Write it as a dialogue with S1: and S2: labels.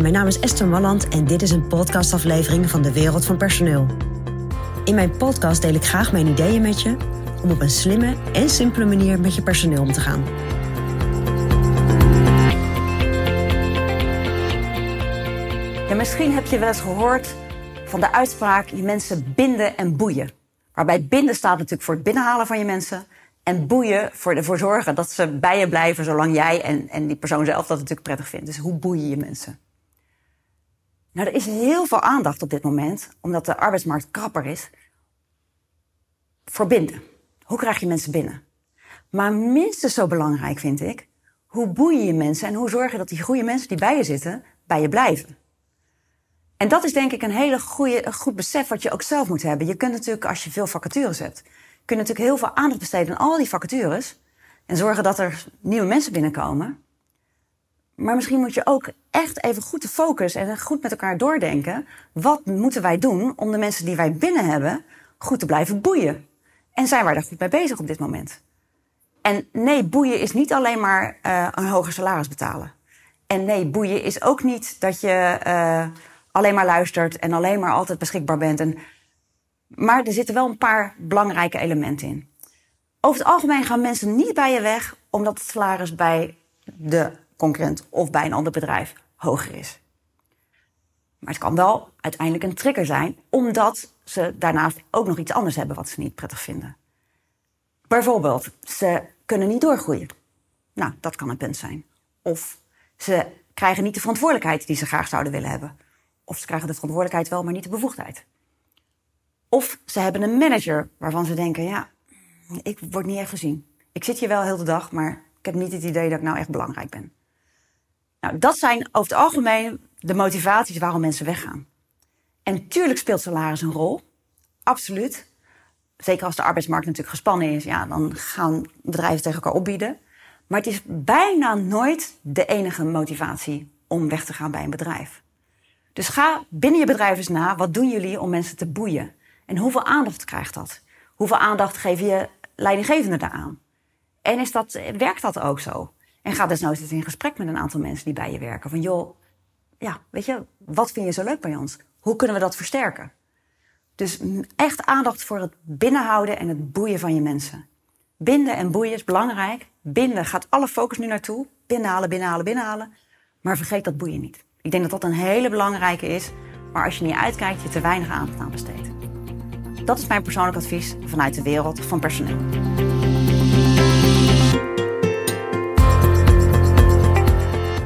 S1: Mijn naam is Esther Malland en dit is een podcastaflevering van de Wereld van Personeel. In mijn podcast deel ik graag mijn ideeën met je om op een slimme en simpele manier met je personeel om te gaan.
S2: Misschien heb je wel eens gehoord van de uitspraak je mensen binden en boeien. Waarbij binden staat natuurlijk voor het binnenhalen van je mensen. En boeien voor ervoor zorgen dat ze bij je blijven zolang jij en, en die persoon zelf dat natuurlijk prettig vindt. Dus hoe boei je je mensen? Nou, er is heel veel aandacht op dit moment, omdat de arbeidsmarkt krapper is, voor binden. Hoe krijg je mensen binnen? Maar minstens zo belangrijk vind ik, hoe boei je mensen en hoe zorg je dat die goede mensen die bij je zitten, bij je blijven? En dat is denk ik een hele goede, goed besef wat je ook zelf moet hebben. Je kunt natuurlijk, als je veel vacatures hebt, kun je natuurlijk heel veel aandacht besteden aan al die vacatures. En zorgen dat er nieuwe mensen binnenkomen. Maar misschien moet je ook echt even goed de focus en goed met elkaar doordenken. Wat moeten wij doen om de mensen die wij binnen hebben goed te blijven boeien? En zijn wij daar goed mee bezig op dit moment? En nee, boeien is niet alleen maar uh, een hoger salaris betalen. En nee, boeien is ook niet dat je uh, alleen maar luistert en alleen maar altijd beschikbaar bent. En... Maar er zitten wel een paar belangrijke elementen in. Over het algemeen gaan mensen niet bij je weg omdat het salaris bij de concurrent of bij een ander bedrijf hoger is. Maar het kan wel uiteindelijk een trigger zijn, omdat ze daarnaast ook nog iets anders hebben wat ze niet prettig vinden. Bijvoorbeeld, ze kunnen niet doorgroeien. Nou, dat kan een punt zijn. Of ze krijgen niet de verantwoordelijkheid die ze graag zouden willen hebben. Of ze krijgen de verantwoordelijkheid wel, maar niet de bevoegdheid. Of ze hebben een manager waarvan ze denken: ja, ik word niet echt gezien. Ik zit hier wel heel de dag, maar ik heb niet het idee dat ik nou echt belangrijk ben. Nou, dat zijn over het algemeen de motivaties waarom mensen weggaan. En tuurlijk speelt salaris een rol. Absoluut. Zeker als de arbeidsmarkt natuurlijk gespannen is, ja, dan gaan bedrijven tegen elkaar opbieden. Maar het is bijna nooit de enige motivatie om weg te gaan bij een bedrijf. Dus ga binnen je bedrijf eens na, wat doen jullie om mensen te boeien? En hoeveel aandacht krijgt dat? Hoeveel aandacht geef je leidinggevende daaraan? En is dat, werkt dat ook zo? En ga desnoods eens in gesprek met een aantal mensen die bij je werken. Van joh, ja, weet je, wat vind je zo leuk bij ons? Hoe kunnen we dat versterken? Dus echt aandacht voor het binnenhouden en het boeien van je mensen. Binden en boeien is belangrijk. Binden gaat alle focus nu naartoe. Binnenhalen, binnenhalen, binnenhalen. Maar vergeet dat boeien niet. Ik denk dat dat een hele belangrijke is. Maar als je niet uitkijkt, je te weinig aandacht aan besteedt. Dat is mijn persoonlijk advies vanuit de wereld van personeel.